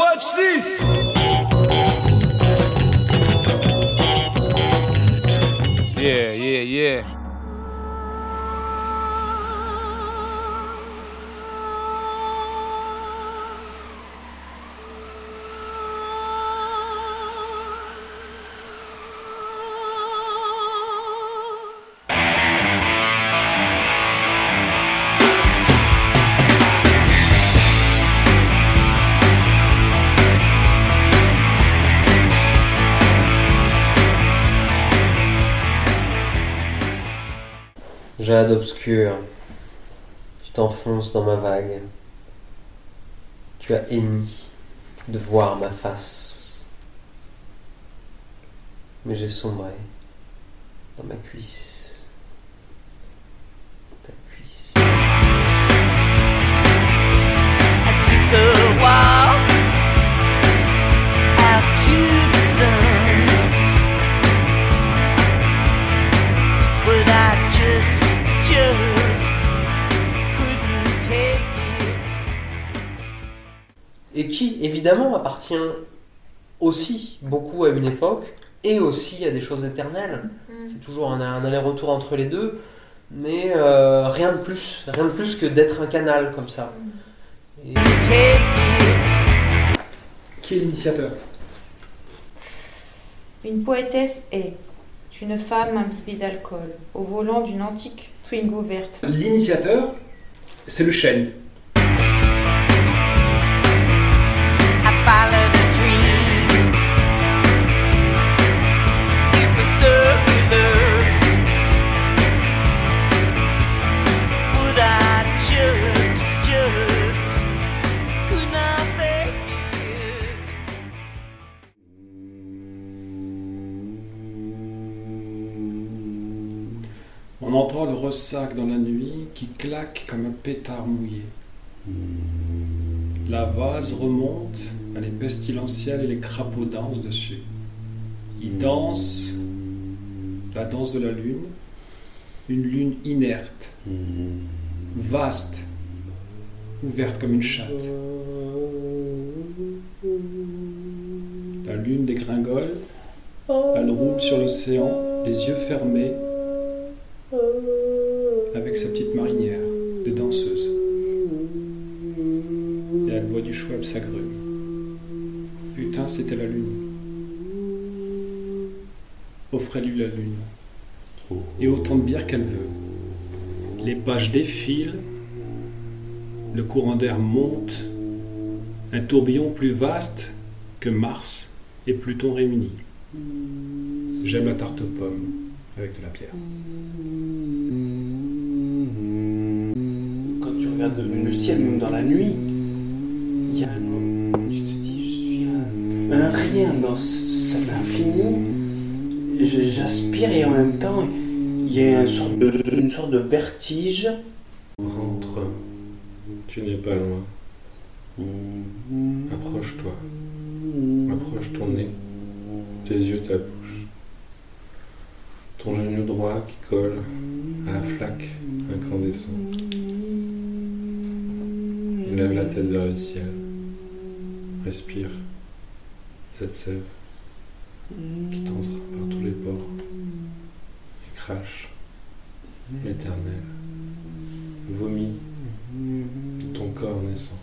Watch this! Jade obscure, tu t'enfonces dans ma vague. Tu as henni de voir ma face. Mais j'ai sombré dans ma cuisse. Évidemment, appartient aussi beaucoup à une époque et aussi à des choses éternelles. C'est toujours un, un aller-retour entre les deux, mais euh, rien de plus, rien de plus que d'être un canal comme ça. Et-. Qui est l'initiateur? Une poétesse est une femme imbibée d'alcool au volant d'une antique Twingo verte. L'initiateur, c'est le chêne. Le ressac dans la nuit qui claque comme un pétard mouillé. La vase remonte, elle est pestilentielle et les crapauds dansent dessus. Ils dansent la danse de la lune, une lune inerte, vaste, ouverte comme une chatte. La lune dégringole, elle roule sur l'océan, les yeux fermés, avec sa petite marinière de danseuse. Et elle boit du Schweppes s'agrume. Putain, c'était la lune. Offrez-lui la lune. Et autant de bière qu'elle veut. Les pages défilent, le courant d'air monte, un tourbillon plus vaste que Mars et Pluton réunis. J'aime la tarte aux pommes avec de la bière. Le ciel, même dans la nuit, il y a un- tu te dis, je suis un, un rien dans cet infini. J'aspire et en même temps, il y a une sorte de, une sorte de vertige. Rentre. Tu n'es pas loin. Approche-toi. Approche ton nez, tes yeux, ta bouche. Ton genou droit qui colle à la flaque incandescente. Lève la tête vers le ciel. Respire cette sève qui t'entre par tous les pores et crache l'éternel. Vomit ton corps naissant.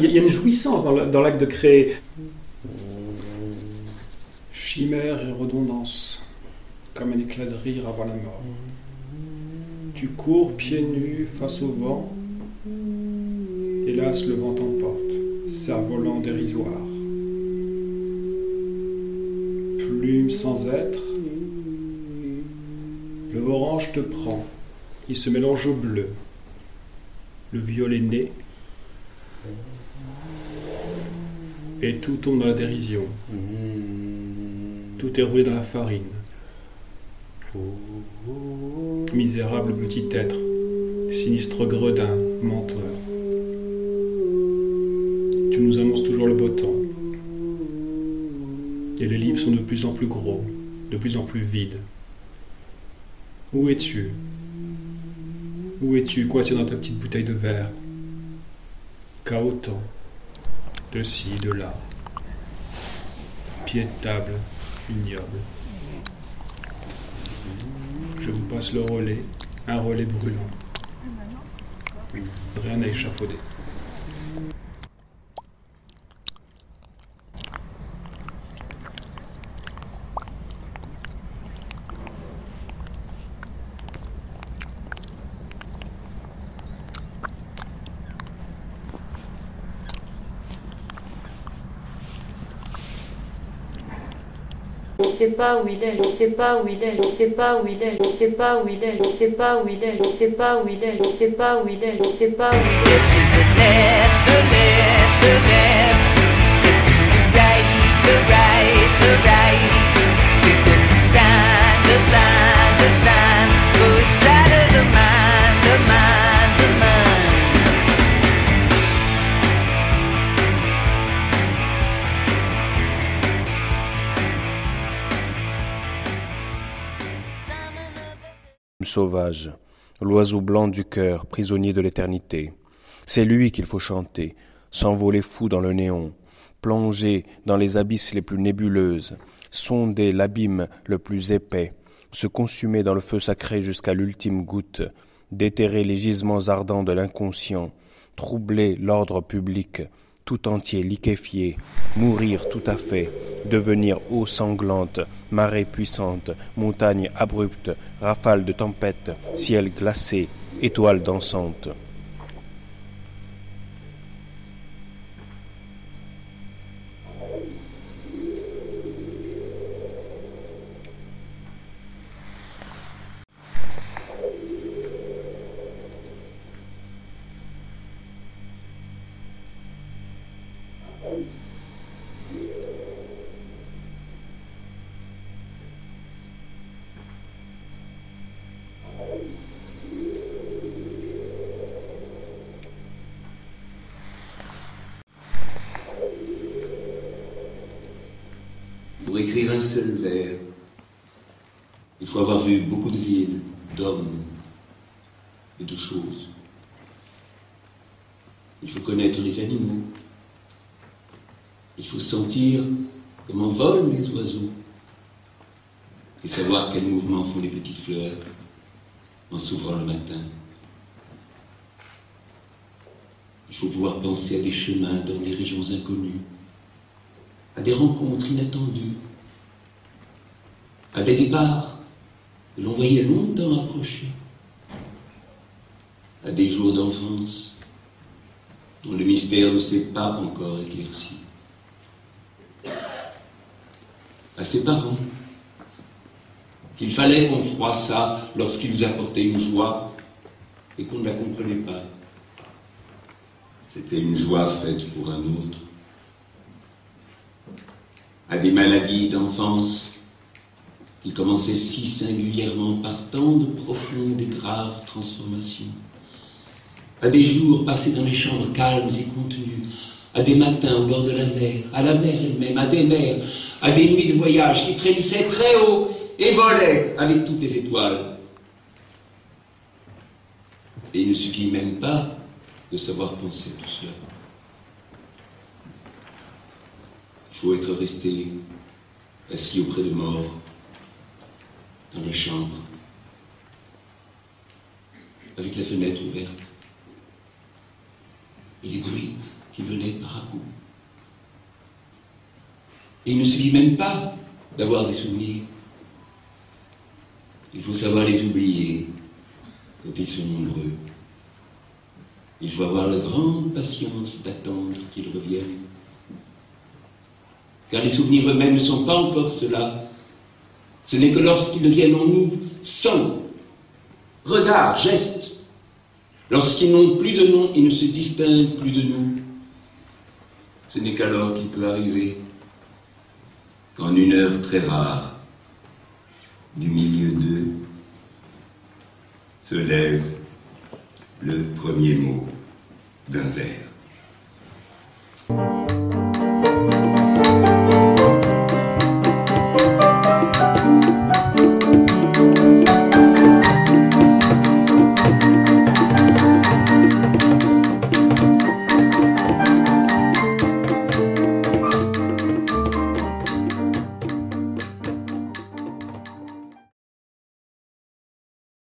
Il y a une jouissance dans l'acte de créer. Chimère et redondance, comme un éclat de rire avant la mort. Tu cours pieds nus face au vent. Hélas, le vent t'emporte, cerf-volant dérisoire. Plume sans être, le orange te prend, il se mélange au bleu. Le violet naît, et tout tombe dans la dérision. Tout est roulé dans la farine. Misérable petit être, sinistre gredin, menteur. Tu nous annonces toujours le beau temps. Et les livres sont de plus en plus gros, de plus en plus vides. Où es-tu? Où es-tu? Coincé dans ta petite bouteille de verre? Cahotant, de ci, de là. Pied de table, ignoble. Passe le relais, un relais brûlant. Rien à échafauder. Sait pas où il est, il sait pas où il est, il sait pas où il est, il sait pas où il est, il sait pas où il est, il sait pas où il est, il sait pas où il est, il sait pas où il est. Step to the left, the left, the left. Step to the right, the right, the right. Pick up the sign, the sign, the sign. Go straight to the mind, the mind. Sauvage, l'oiseau blanc du cœur, prisonnier de l'éternité. C'est lui qu'il faut chanter, s'envoler fou dans le néon, plonger dans les abysses les plus nébuleuses, sonder l'abîme le plus épais, se consumer dans le feu sacré jusqu'à l'ultime goutte, déterrer les gisements ardents de l'inconscient, troubler l'ordre public, tout entier liquéfié, mourir tout à fait, devenir eau sanglante, marée puissante, montagne abrupte, rafale de tempête, ciel glacé, étoile dansante. Pour écrire un seul vers, il faut avoir vu beaucoup de villes, d'hommes et de choses. Il faut connaître les animaux. Il faut sentir comment volent les oiseaux et savoir quels mouvements font les petites fleurs en s'ouvrant le matin. Il faut pouvoir penser à des chemins dans des régions inconnues à des rencontres inattendues, à des départs que l'on voyait longtemps approcher, à des jours d'enfance dont le mystère ne s'est pas encore éclairci, à ses parents qu'il fallait qu'on froissât lorsqu'ils apportaient une joie et qu'on ne la comprenait pas. C'était une joie faite pour un autre. À des maladies d'enfance qui commençaient si singulièrement par tant de profondes et graves transformations, à des jours passés dans les chambres calmes et contenues, à des matins au bord de la mer, à la mer elle-même, à des mers, à des nuits de voyage qui frémissaient très haut et volaient avec toutes les étoiles. Et il ne suffit même pas de savoir penser tout cela. Il faut être resté assis auprès de mort, dans les chambres, avec la fenêtre ouverte, et les bruits qui venaient par à coup. Il ne suffit même pas d'avoir des souvenirs. Il faut savoir les oublier quand ils sont nombreux. Il faut avoir la grande patience d'attendre qu'ils reviennent car les souvenirs eux-mêmes ne sont pas encore cela. Ce n'est que lorsqu'ils deviennent en nous sang, regard, geste, lorsqu'ils n'ont plus de nom et ne se distinguent plus de nous, ce n'est qu'alors qu'il peut arriver qu'en une heure très rare, du milieu d'eux, se lève le premier mot d'un vers.